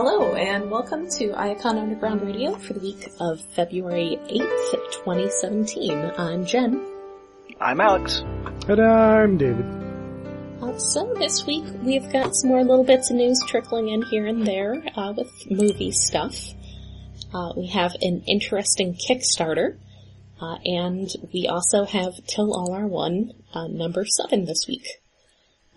Hello, and welcome to Icon Underground Radio for the week of February 8th, 2017. I'm Jen. I'm Alex. And I'm David. Uh, so this week we've got some more little bits of news trickling in here and there uh, with movie stuff. Uh, we have an interesting Kickstarter, uh, and we also have Till All Are One uh, number seven this week.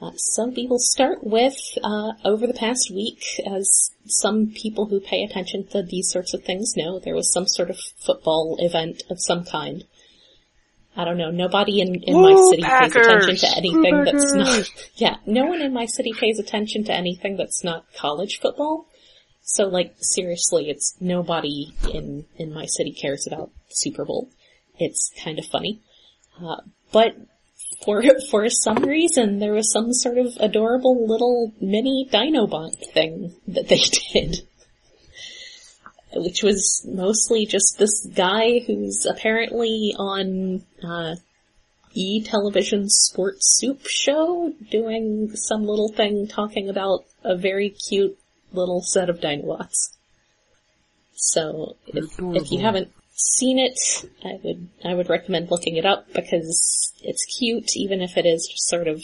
Uh, so we start with over the past week, as some people who pay attention to these sorts of things know, there was some sort of football event of some kind. I don't know, nobody in, in my city Packers! pays attention to anything Woo, that's not, yeah, no one in my city pays attention to anything that's not college football. So like, seriously, it's nobody in, in my city cares about Super Bowl. It's kind of funny. Uh, but for, for some reason, there was some sort of adorable little mini Dinobot thing that they did. Which was mostly just this guy who's apparently on, uh, E television sports soup show doing some little thing talking about a very cute little set of Dinobots. So if, if you haven't seen it, I would I would recommend looking it up because it's cute, even if it is just sort of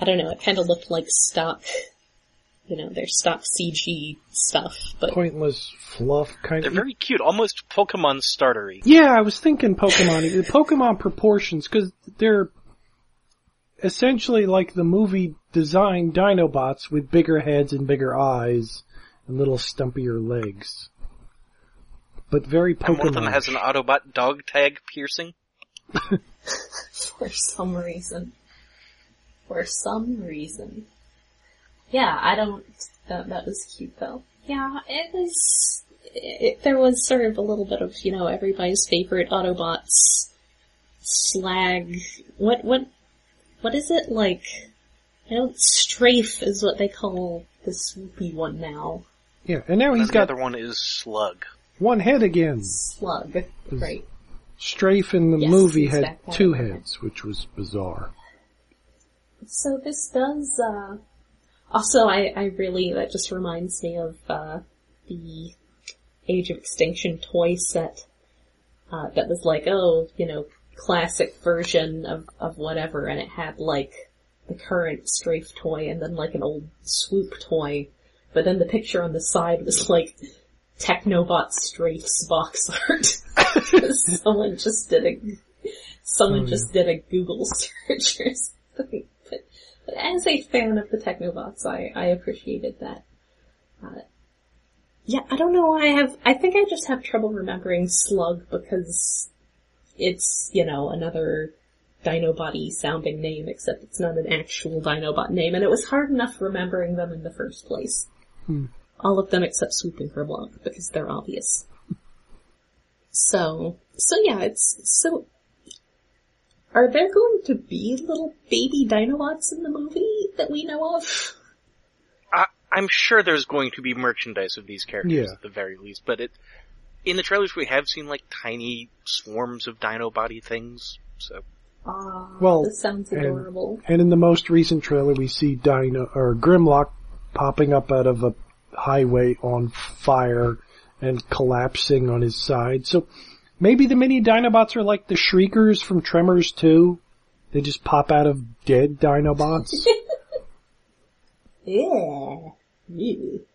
I don't know. It kind of looked like stock, you know, their stock CG stuff, but Pointless fluff kind of They're of. very cute, almost Pokemon startery. Yeah, I was thinking Pokemon. the Pokemon proportions, because they're essentially like the movie design Dinobots with bigger heads and bigger eyes and little stumpier legs. But very Pokemon. And one of them has an Autobot dog tag piercing. for some reason, for some reason, yeah, I don't. That, that was cute though. Yeah, it was. It, there was sort of a little bit of you know everybody's favorite Autobots slag. What what what is it like? I know strafe is what they call the swoopy one now. Yeah, and now And he's the got other one is Slug. One head again. Slug, right? Strafe in the Yes, movie had two heads, which was bizarre. So this does, uh, also I, I really, that just reminds me of, uh, the Age of Extinction toy set, uh, that was like, oh, you know, classic version of, of whatever, and it had like the current strafe toy and then like an old swoop toy, but then the picture on the side was like Technobot strafes box art. someone just did a, someone Oh, just did a Google search or something. But, but as a fan of the Technobots, I, I appreciated that. Uh, yeah, I don't know why I have, I think I just have trouble remembering Slug because it's, you know, another Dinobody sounding name, except it's not an actual Dinobot name, and it was hard enough remembering them in the first place. Hmm. All of them except Swoop and Kerblunk, because they're obvious. So, so yeah, it's, so, are there going to be little baby Dinobots in the movie that we know of? I, I'm sure there's going to be merchandise of these characters Yeah. at the very least, but it, in the trailers we have seen like tiny swarms of dino body things, so. Ah, Well, this sounds and- adorable. And in the most recent trailer, we see Dino or Grimlock popping up out of a highway on fire and collapsing on his side. So maybe the mini Dinobots are like the Shriekers from Tremors 2. They just pop out of dead Dinobots. Yeah. Ew.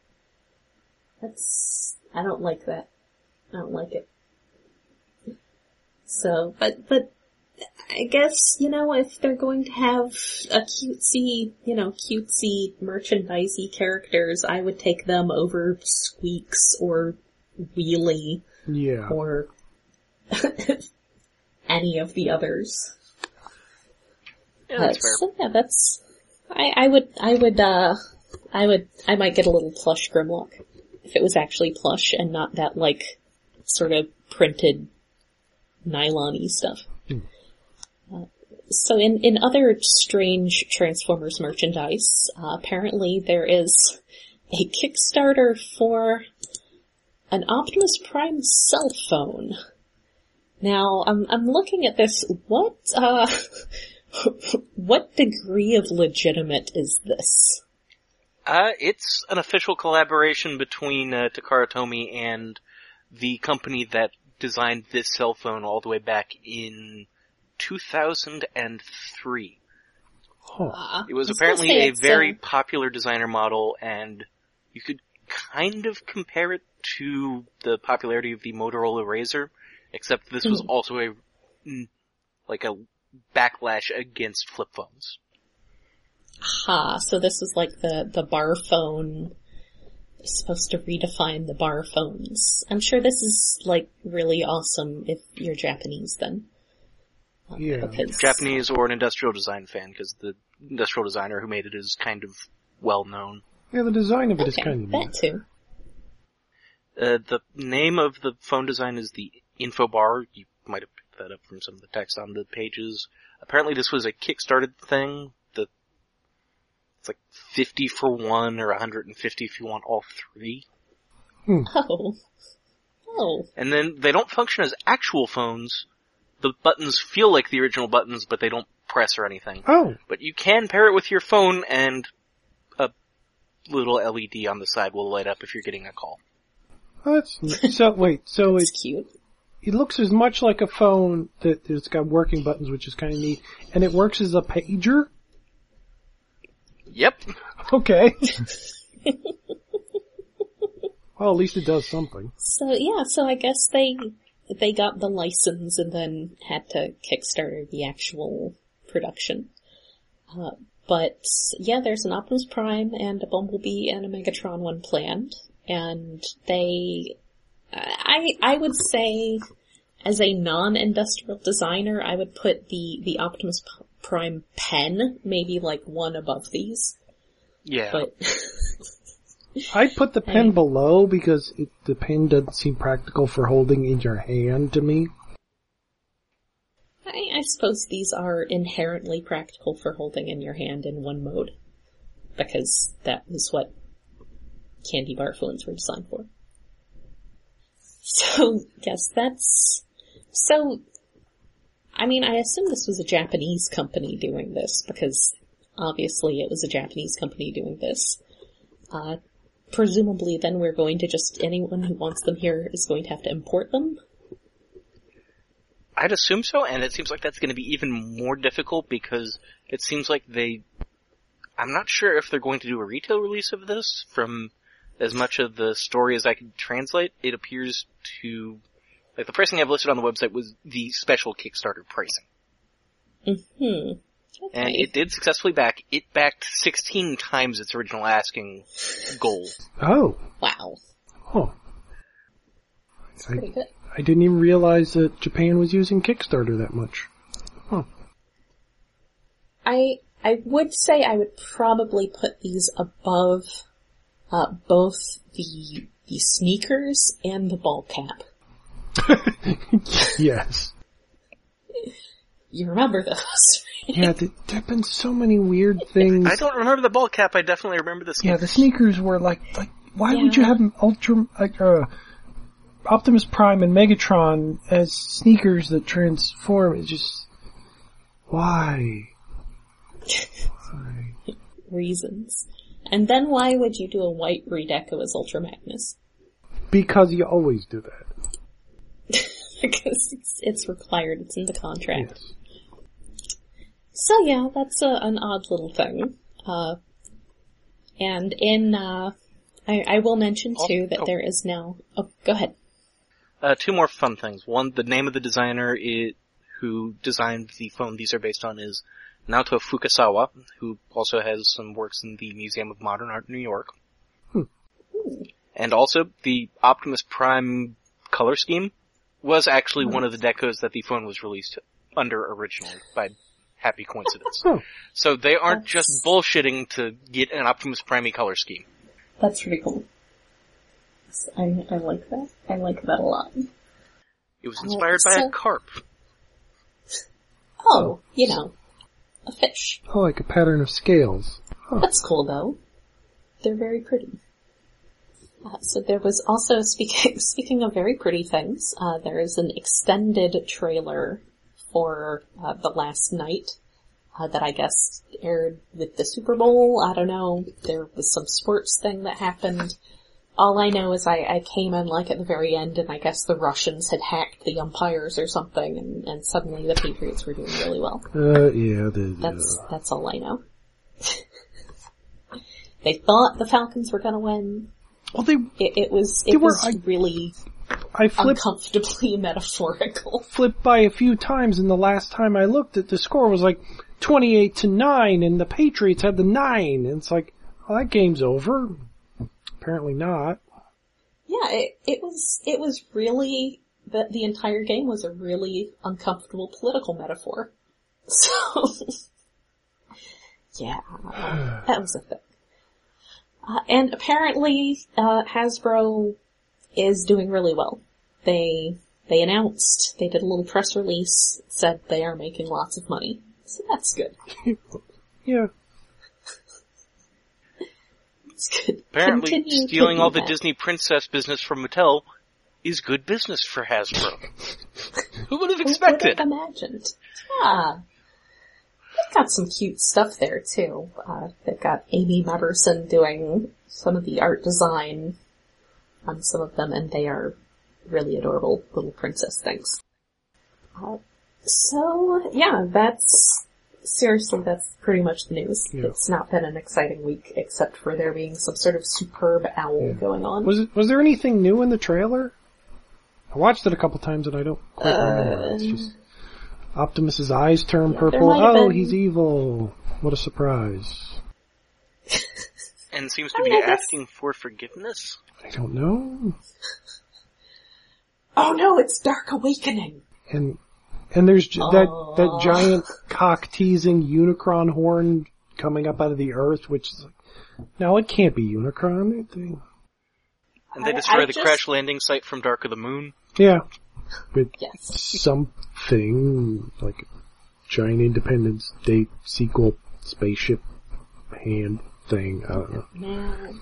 That's, I don't like that. I don't like it. So, but, but, I guess, you know, if they're going to have a cutesy, you know, cutesy merchandisey characters, I would take them over Squeaks or Wheelie yeah. or any of the others. Yeah, that's Uh, fair. So yeah, that's, I, I would, I would, uh, I would, I might get a little plush Grimlock. If it was actually plush and not that like, sort of printed nylon-y stuff. Uh, so in, in other strange Transformers merchandise, uh, apparently there is a Kickstarter for an Optimus Prime cell phone. Now, I'm, I'm looking at this, what, uh, what degree of legitimate is this? Uh, it's an official collaboration between uh, Takara Tomy and the company that designed this cell phone all the way back in 2003. Huh. Uh, It was I apparently a very uh, popular designer model, and you could kind of compare it to the popularity of the Motorola Razr, except this was Hmm. also a mm, like a backlash against flip phones. Ha, so this was like the, the bar phone, supposed to redefine the bar phones. I'm sure this is like really awesome if you're Japanese then. Yeah. Because, Japanese or an industrial design fan, because the industrial designer who made it is kind of well known. Yeah, the design of it is Okay, kind of that neat. too. Uh, the name of the phone design is the info bar. You might have picked that up from some of the text on the pages. Apparently this was a kickstarted thing. The, it's like 50 for one or 150 if you want all three. Oh. Oh. And then they don't function as actual phones. The buttons feel like the original buttons, but they don't press or anything. Oh, But you can pair it with your phone and a little LED on the side will light up if you're getting a call. that's so. Wait, so it It's cute. it looks as much like a phone that it's got working buttons, which is kind of neat, and it works as a pager. Yep. Okay. well, at least it does something. So yeah, so I guess they, they got the license and then had to kickstarter the actual production. Uh, but yeah, there's an Optimus Prime and a Bumblebee and a Megatron one planned, and they, I, I would say, as a non-industrial designer, I would put the, the Optimus P- Prime pen maybe like one above these, Yeah. but I put the pen below because it, the pen doesn't seem practical for holding in your hand to me. I, I suppose these are inherently practical for holding in your hand in one mode. Because that is what candy bar phones were designed for. So, yes, that's, so, I mean, I assume this was a Japanese company doing this, because obviously it was a Japanese company doing this. Uh, presumably then we're going to just, anyone who wants them here is going to have to import them. I'd assume so, and it seems like that's going to be even more difficult because it seems like they. I'm not sure if they're going to do a retail release of this. From as much of the story as I could translate, it appears to. Like the pricing I've listed on the website was the special Kickstarter pricing. Hmm. Okay. And it did successfully back. It backed 16 times its original asking goal. Oh, Wow. oh. Pretty I, good. I didn't even realize that Japan was using Kickstarter that much. Huh. I I would say I would probably put these above uh, both the the sneakers and the ball cap. yes. You remember those? Yeah, th- there've been so many weird things. I don't remember the ball cap. I definitely remember the Yeah, the sneakers were like, like, why would you have an Ultra, like, uh, Optimus Prime and Megatron as sneakers that transform? It's just, why? Why? Reasons. And then why would you do a white redeco as Ultra Magnus? Because you always do that. because it's, it's required. It's in the contract. Yes. So yeah, that's a, an odd little thing. Uh, and in, uh, I, I will mention too that Oh. there is now, oh, go ahead. Uh, two more fun things. One, the name of the designer i who designed the phone these are based on is Naoto Fukasawa, who also has some works in the Museum of Modern Art in New York. And also, the Optimus Prime color scheme was actually one of the decos that the phone was released under originally, by happy coincidence. So they aren't That's- just bullshitting to get an Optimus Prime color scheme. That's pretty cool. I, I like that. I like that a lot. It was inspired by so- a carp. Oh, you know, a fish. oh, like a pattern of scales. That's cool though. They're very pretty. Uh, so there was also speaking speaking of very pretty things. Uh, there is an extended trailer for uh, the Last Knight uh, that I guess aired with the Super Bowl. I don't know. There was some sports thing that happened. All I know is I, I came in like at the very end and I guess the Russians had hacked the umpires or something and, and suddenly the Patriots were doing really well. Uh, yeah, the, That's, that's all I know. they thought the Falcons were gonna win. well, they, It, it was, They it were- was I- really I flipped, uncomfortably metaphorical. flipped by a few times and the last time I looked at the score was like 28 to 9 and the Patriots had the 9 and it's like, well, that game's over. Apparently not. Yeah, it, it was, it was really, the, the entire game was a really uncomfortable political metaphor. So, yeah, that was a thing. Uh, and apparently, uh, Hasbro is doing really well. They, they announced, they did a little press release, said they are making lots of money. So that's good. Yeah. It's good. Apparently, Continue stealing all do the that. Disney princess business from Mattel is good business for Hasbro. Who would have Who would expected? have imagined? Yeah. They've got some cute stuff there too. Uh, they've got Amy Mebberson doing some of the art design on some of them, and they are really adorable little princess things. Uh, so, yeah, that's, seriously, that's pretty much the news. Yeah. It's not been an exciting week, except for there being some sort of superb owl going on. Was it, was there anything new in the trailer? I watched it a couple times and I don't quite remember. It's just Optimus's eyes turn Uh, there purple. Oh, been- he's evil. What a surprise. And seems to I be mean, I guess- asking for forgiveness. I don't know. oh no, it's Dark Awakening! And and there's j- that that giant cock teasing Unicron horn coming up out of the earth, which is like, no, it can't be Unicron. It- they- And they I- destroy I the just- crash landing site from Dark of the Moon. yeah, but Yes. something like giant Independence Day sequel spaceship hand thing. I don't know. Man.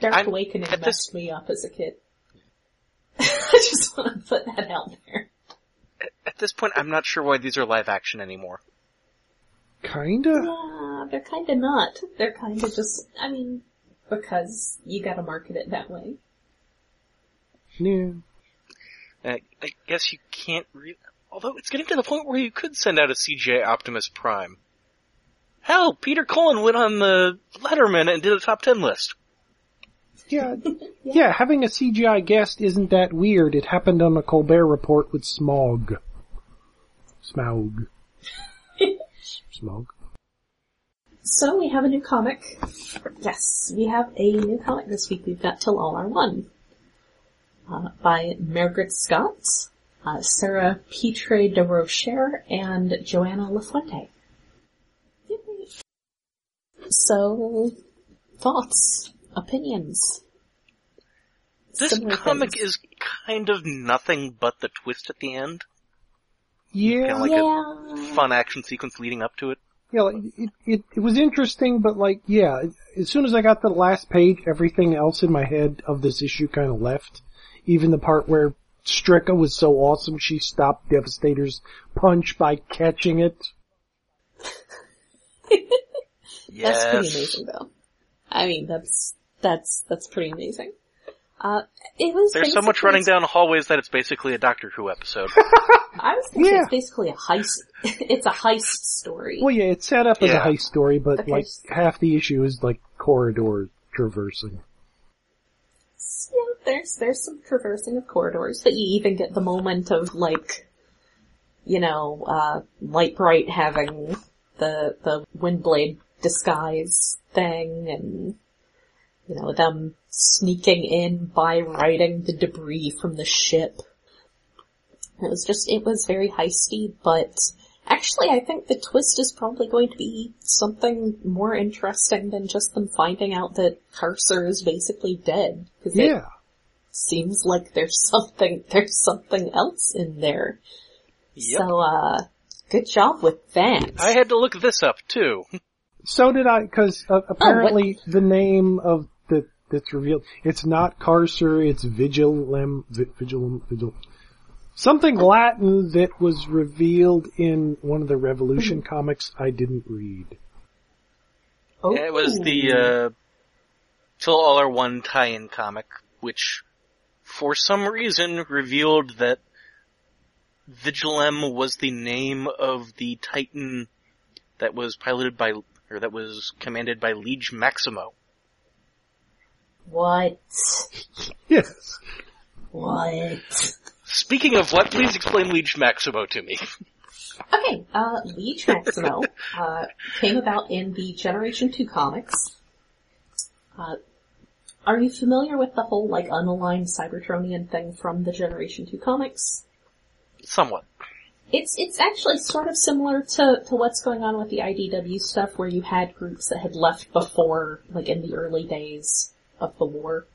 Dark I'm- Awakening at messed this- me up as a kid. I just want to put that out there. At this point, I'm not sure why these are live action anymore. Kinda. Yeah, they're kinda not. They're kinda just, I mean, because you gotta market it that way. Yeah. Uh, I guess you can't re- although it's getting to the point where you could send out a CGI Optimus Prime. Hell, Peter Cullen went on the Letterman and did a top 10 list. Yeah, yeah, having a CGI guest isn't that weird. It happened on the Colbert Report with Smog. Smaug. Smog. So we have a new comic. Yes, we have a new comic this week. We've got Till All Are One. Uh, by Mairghread Scott, uh, Sarah Petre de Rocher, and Joana Lafuente. So, thoughts, opinions. This similar comic things. is kind of nothing but the twist at the end. Yeah, Kinda like yeah. a fun action sequence leading up to it. yeah, like, it, it, it was interesting, but like, yeah, as soon as I got to the last page, everything else in my head of this issue kind of left. Even the part where Strika was so awesome, she stopped Devastator's punch by catching it. That's pretty amazing though. I mean, that's, that's, that's pretty amazing. Uh, it was There's so much running down hallways that it's basically a Doctor Who episode. I was thinking Yeah. it's basically a heist. it's a heist story. Well, yeah, it's set up as Yeah. a heist story, but Okay. like half the issue is like corridor traversing. Yeah, there's there's some traversing of corridors, but you even get the moment of like, you know, uh, Light Bright having the the Windblade disguise thing, and you know them sneaking in by riding the debris from the ship. It was just it was very heisty, but actually I think the twist is probably going to be something more interesting than just them finding out that Carcer is basically dead. 'Cause it Yeah. seems like there's something, there's something else in there. Yep. So, uh, good job with that. I had to look this up too. So did I, cause uh, apparently the name of the, that's revealed, it's not Carcer, it's Vigilem, Vi- Vigilem, Vigil, Something Latin that was revealed in one of the Revolution comics I didn't read. Oh, It was the, uh, Till All Are One tie-in comic, which, for some reason, revealed that Vigilem was the name of the Titan that was piloted by, or that was commanded by Liege Maximo. What? Yes. What? Speaking of what, please explain Liege Maximo to me. Okay, uh, Liege Maximo, uh, came about in the Generation 2 comics. Uh, are you familiar with the whole, like, unaligned Cybertronian thing from the Generation 2 comics? Somewhat. It's, it's actually sort of similar to, to what's going on with the IDW stuff where you had groups that had left before, like in the early days of the war.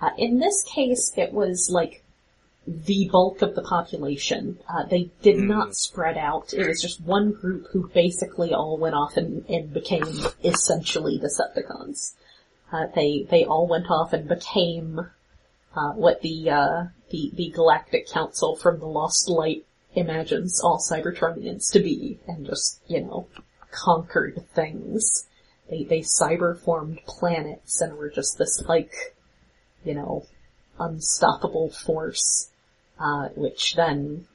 Uh, in this case, it was like the bulk of the population. Uh, they did not spread out. It was just one group who basically all went off and, and became essentially Decepticons. Uh, they they all went off and became uh, what the uh, the the Galactic Council from the Lost Light imagines all Cybertronians to be, and just you know conquered things. They they cyber formed planets and were just this like you know unstoppable force, uh, which then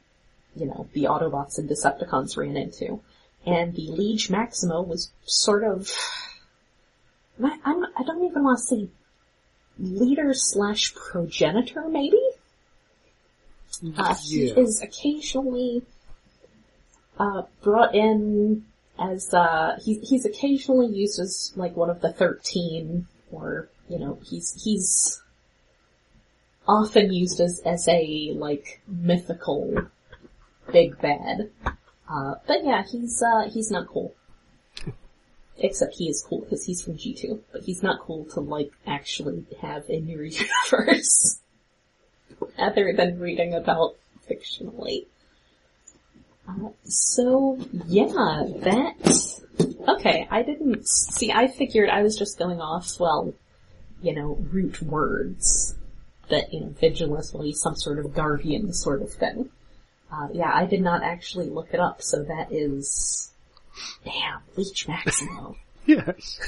you know the Autobots and Decepticons ran into, and the Liege Maximo was sort of I, I'm, I don't even want to say leader slash progenitor, maybe? Uh, he is occasionally, uh, brought in as, uh, he, he's occasionally used as like one of the thirteen, or, you know, he's, he's often used as, as a, like, mythical big bad. Uh, but yeah, he's, uh, he's not cool. Except he is cool because he's from G2, but he's not cool to like actually have in your universe. Other than reading about fictionally. Uh, so yeah, that, okay, I didn't, see I figured I was just going off, well, you know, root words. That, you know, vigilantly some sort of guardian sort of thing. Uh, yeah, I did not actually look it up, so that is, damn, Liege Maximo. Yes.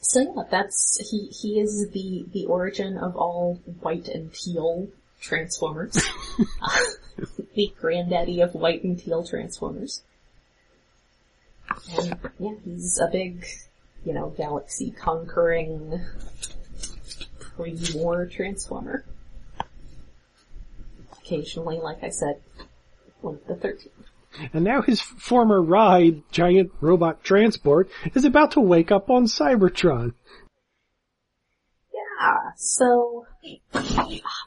So yeah, that's he. He is the the origin of all white and teal transformers. The granddaddy of white and teal transformers. And yeah, he's a big, you know, galaxy conquering pre-war transformer. Occasionally, like I said, one of the thirteen. And now his former ride, giant robot transport, is about to wake up on Cybertron. Yeah, so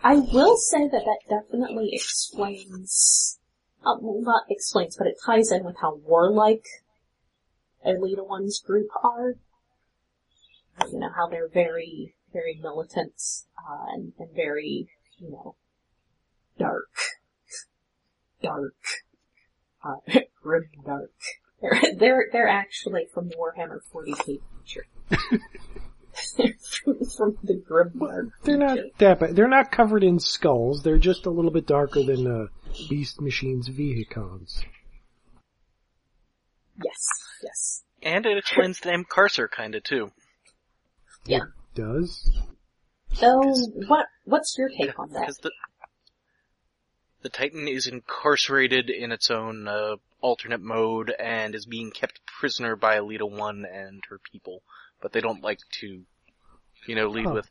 I will say that that definitely explains, uh, well, not explains, but it ties in with how warlike Elita One's group are. You know, how they're very, very militant, uh, and, and very, you know, dark. Dark. Uh, grim dark. They're, they're, they're actually from Warhammer 40k feature. from, from the Grimdark. They're not that bad. They're not covered in skulls. They're just a little bit darker than uh, Beast Machine's Vehicons. Yes, yes. And it explains the name Carcer kinda too. Yeah. Does? So, what, what's your take on that? The, the Titan is incarcerated in its own, uh, alternate mode and is being kept prisoner by Elita One and her people. But they don't like to, you know, lead Huh. with,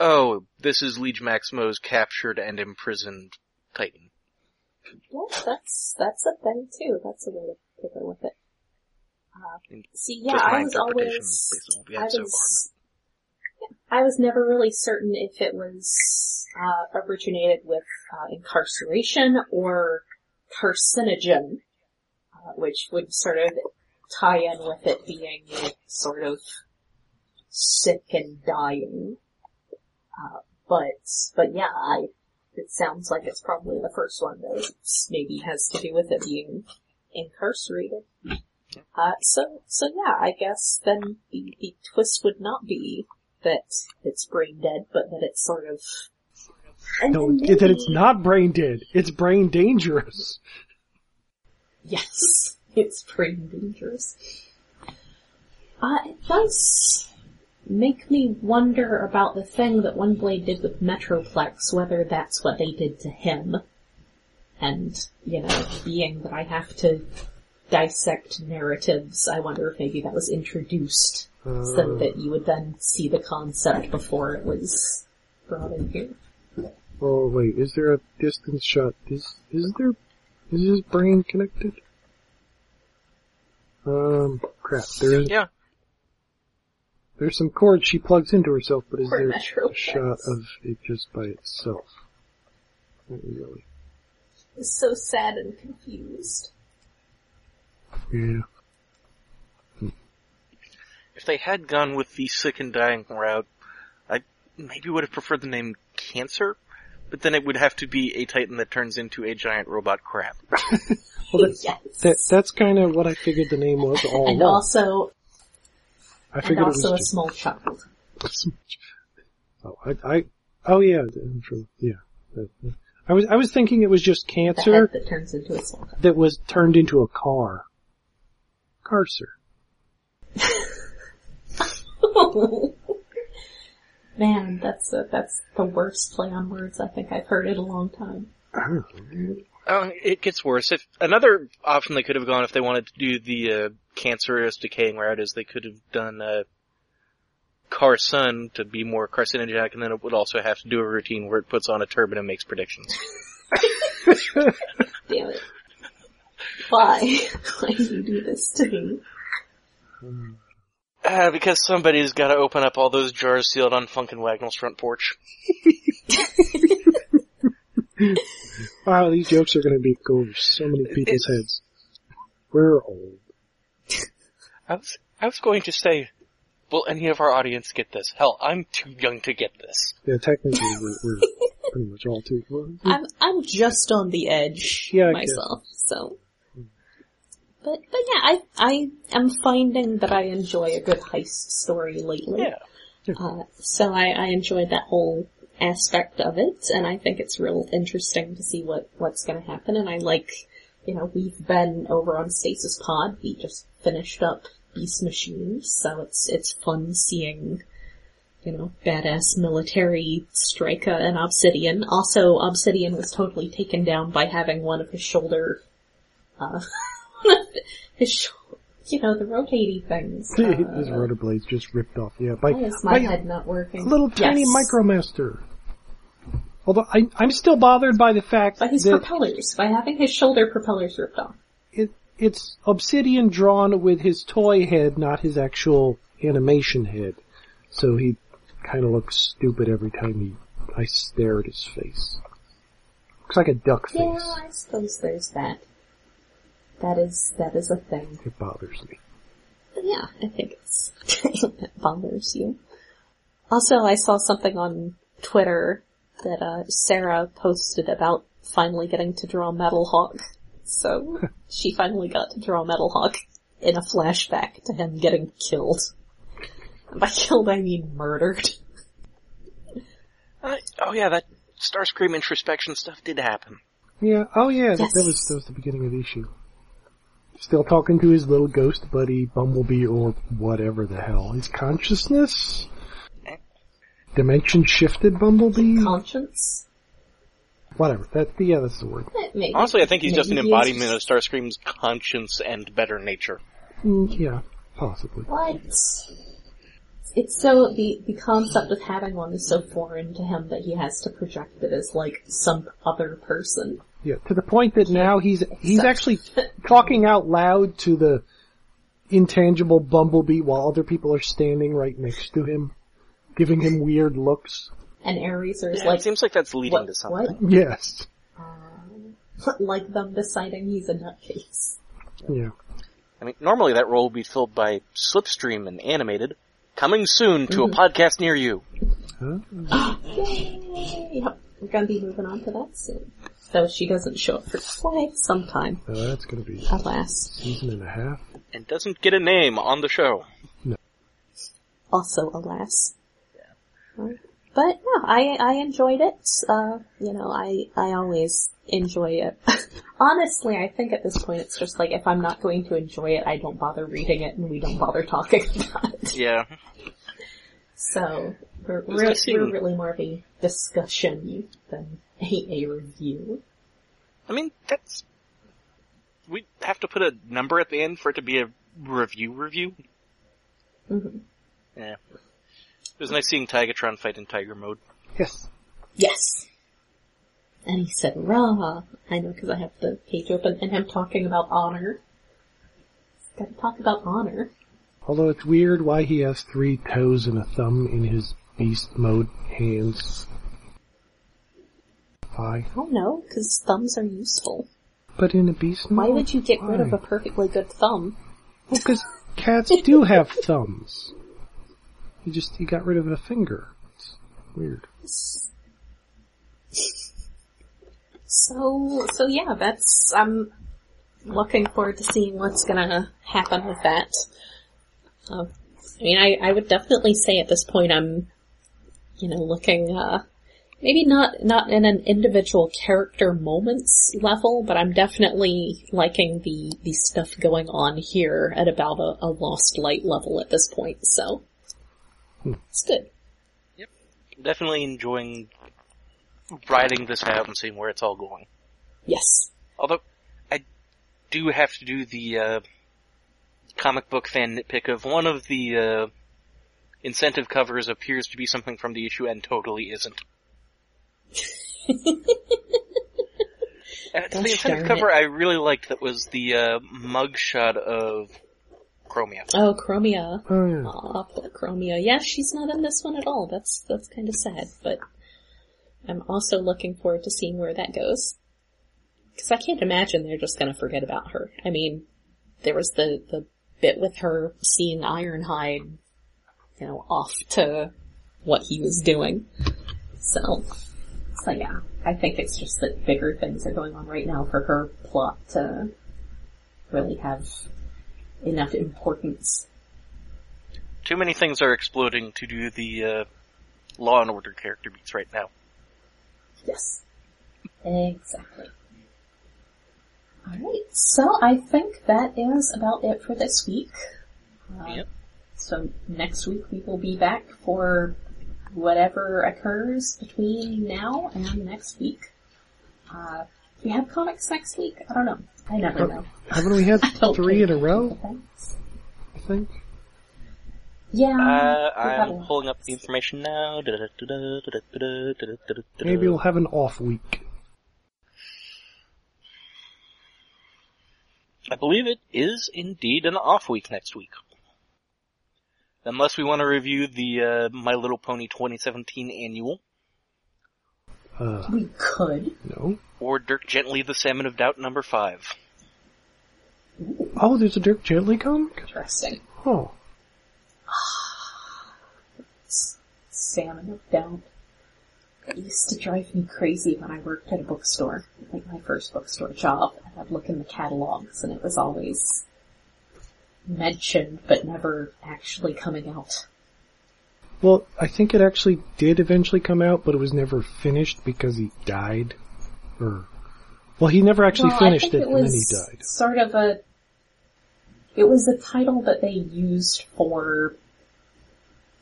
oh, this is Liege Maximo's captured and imprisoned Titan. Yeah, that's, that's a thing too. That's a way to pick it with it. Uh, see, yeah, I was always, based on what we I had so was, I was never really certain if it was, uh, originated with, uh, incarceration or carcinogen, uh, which would sort of tie in with it being sort of sick and dying. Uh, but, but yeah, I, it sounds like it's probably the first one though. It's maybe has to do with it being incarcerated. Uh, so, so yeah, I guess then the, the twist would not be that it's brain dead, but that it's sort of And No, it, that it's not brain dead. It's brain dangerous. Yes, it's brain dangerous. Uh, it does make me wonder about the thing that Windblade did with Metroplex, whether that's what they did to him. And, you know, being that I have to dissect narratives, I wonder if maybe that was introduced so Uh, that you would then see the concept before it was brought in here. oh wait, is there a distance shot? Is is there? Is his brain connected? Um, crap. There is. Yeah. There's some cords she plugs into herself, but is Poor there a shot of it just by itself? Not really. It's so sad and confused. Yeah. If they had gone with the sick and dying route, I maybe would have preferred the name Cancer, but then it would have to be a Titan that turns into a giant robot crab. Well, that's yes. that, that's kind of what I figured the name was all and along. also, I and figured also it a small child. Oh, I, I, oh yeah, yeah. I was, I was thinking it was just cancer that turns into a small child. that was turned into a car. Carcer. Man, that's a, that's the worst play on words I think I've heard in a long time. Oh, it gets worse. If another option they could have gone if they wanted to do the uh, cancerous decaying route is they could have done uh, Carson to be more carcinogenic, and then it would also have to do a routine where it puts on a turban and makes predictions. Damn it. Why? Why do you do this to me? Uh, because somebody's got to open up all those jars sealed on Funk and Wagnalls' front porch. Wow, these jokes are gonna be go over so many people's heads. We're old. I was, I was going to say, will any of our audience get this? Hell, I'm too young to get this. Yeah, technically we're, we're pretty much all too, well, I'm I'm just on the edge Yeah, I guess. myself, so. But but yeah, I I am finding that I enjoy a good heist story lately. Yeah. Uh, so I, I enjoyed that whole aspect of it, and I think it's real interesting to see what, what's gonna happen, and I like, you know, we've been over on Stasis Pod, we just finished up Beast Machines, so it's, it's fun seeing, you know, badass military Strika and Obsidian. Also, Obsidian was totally taken down by having one of his shoulder, uh, his, sh- you know, the rotating things. his Uh, rotor blades just ripped off. Yeah, by, why is my by head not working? little tiny Yes. micromaster. Although I, I'm still bothered by the fact By his propellers, by having his shoulder propellers ripped off. it, it's obsidian drawn with his toy head, not his actual animation head. So he kind of looks stupid every time he I stare at his face. Looks like a duck face. Yeah, I suppose there's that. That is, that is a thing. It bothers me. Yeah, I think it's, it bothers you. Also, I saw something on Twitter that, uh, Sara posted about finally getting to draw Metal Hawk. So, she finally got to draw Metal Hawk in a flashback to him getting killed. And by killed, I mean murdered. Uh, oh yeah, that Starscream introspection stuff did happen. Yeah. Oh yeah. That, that was that was the beginning of the issue. Still talking to his little ghost buddy Bumblebee or whatever the hell. His consciousness. Dimension shifted Bumblebee. Conscience? Whatever. That yeah, that's the word. Maybe. Honestly, I think he's just an he embodiment of Starscream's conscience and better nature. Mm, yeah, possibly. What? It's so, the, the concept of having one is so foreign to him that he has to project it as like some other person. Yeah, to the point that now he's he's So- actually talking out loud to the intangible Bumblebee while other people are standing right next to him, giving him weird looks. And Ares is Yeah, like, it seems like that's leading what, to something. what? Yes. like them deciding he's a nutcase. Yeah. I mean, normally that role would be filled by Slipstream and animated. Coming soon to Mm-hmm. a podcast near you. Huh? Yay! Yep, we're gonna be moving on to that soon. So she doesn't show up for quite some time, Uh, that's gonna be alas. season and a half. And doesn't get a name on the show. No. Also alas. But yeah, I I enjoyed it. Uh, you know, I I always enjoy it. Honestly, I think at this point it's just like if I'm not going to enjoy it, I don't bother reading it, and we don't bother talking about it. Yeah. So we're we're, we're really more of a discussion than a, a review. I mean, that's, we have to put a number at the end for it to be a review review. hmm Yeah. It was nice seeing Tigatron fight in Tiger mode. Yes. Yes. And he said, "Rah." I know because I have the page open, and him talking about honor. He's Got to talk about honor. Although it's weird why he has three toes and a thumb in his beast mode hands. Why? I don't know, because thumbs are useful. But in a beast mode? Why would you get rid of a perfectly good thumb? Well, because cats do have thumbs. He just, he got rid of a finger. It's weird. So, so yeah, that's, I'm looking forward to seeing what's gonna happen with that. Uh, I mean, I, I would definitely say at this point I'm, you know, looking, uh, maybe not, not in an individual character moments level, but I'm definitely liking the, the stuff going on here at about a, a lost light level at this point, so. It's good. Yep. Definitely enjoying riding this out and seeing where it's all going. Yes. Although, I do have to do the, uh, comic book fan nitpick of one of the, uh, incentive covers appears to be something from the issue and totally isn't. The incentive cover I really liked that was the, uh, mugshot of Chromia. Oh, Chromia. Oh yeah. Aw, poor Chromia. Yeah, she's not in this one at all. That's that's kind of sad, but I'm also looking forward to seeing where that goes. Because I can't imagine they're just going to forget about her. I mean, there was the the bit with her seeing Ironhide, you know, off to what he was doing. So, so yeah, I think it's just that bigger things are going on right now for her plot to really have enough importance. Too many things are exploding to do the, uh, Law and Order character beats right now. Yes. Exactly. Alright, so I think that is about it for this week. Uh, Yep. So next week we will be back for whatever occurs between now and next week. Uh, we have comics next week? I don't know. I never know. Haven't we had three in a row? Thanks. I think. Yeah. Uh, I'm a- pulling up the information now. Maybe we'll have an off week. I believe it is indeed an off week next week. Unless we want to review the uh, My Little Pony 2017 annual, Uh, We could. no. or Dirk Gently the Salmon of Doubt number 5. Oh, there's a Dirk Gently comic? Interesting. Oh. salmon of doubt. It used to drive me crazy when I worked at a bookstore, like my first bookstore job, and I'd look in the catalogs and it was always mentioned but never actually coming out. Well, I think it actually did eventually come out, but it was never finished because he died. Or, well, he never actually Well, finished I it, it and was then he died. sort of a, it was a title that they used for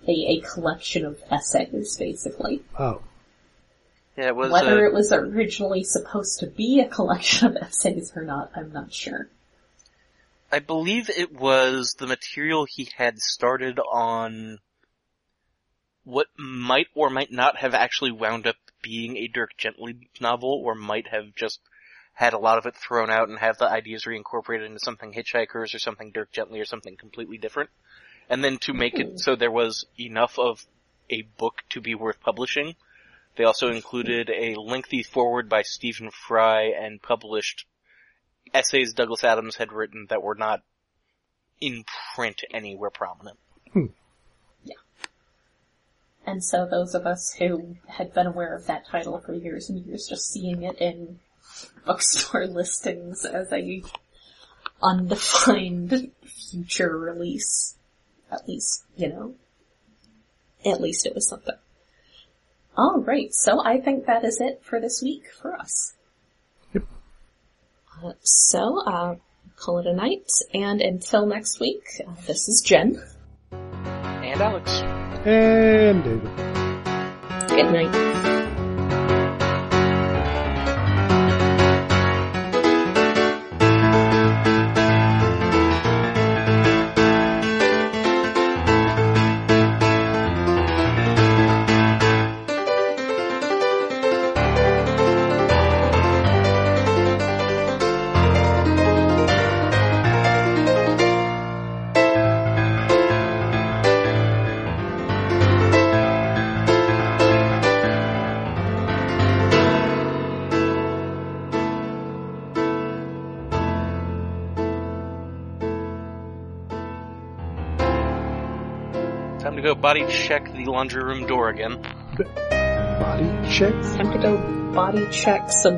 a, a collection of essays, basically. Oh. Yeah, it was, Whether uh, it was originally supposed to be a collection of essays or not, I'm not sure. I believe it was the material he had started on what might or might not have actually wound up being a Dirk Gently novel, or might have just had a lot of it thrown out and have the ideas reincorporated into something Hitchhikers or something Dirk Gently or something completely different. And then to make it hmm. so there was enough of a book to be worth publishing, they also included a lengthy foreword by Stephen Fry and published essays Douglas Adams had written that were not in print anywhere prominent. Hmm. And so those of us who had been aware of that title for years and years, just seeing it in bookstore listings as a undefined future release, at least, you know, at least it was something. All right, so I think that is it for this week for us. Yep. Uh, so, uh, call it a night, and until next week, uh, this is Jen. And Alex. And David. Good night. Body check the laundry room door again. Body check. Time to go body check some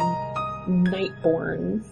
Nightborn.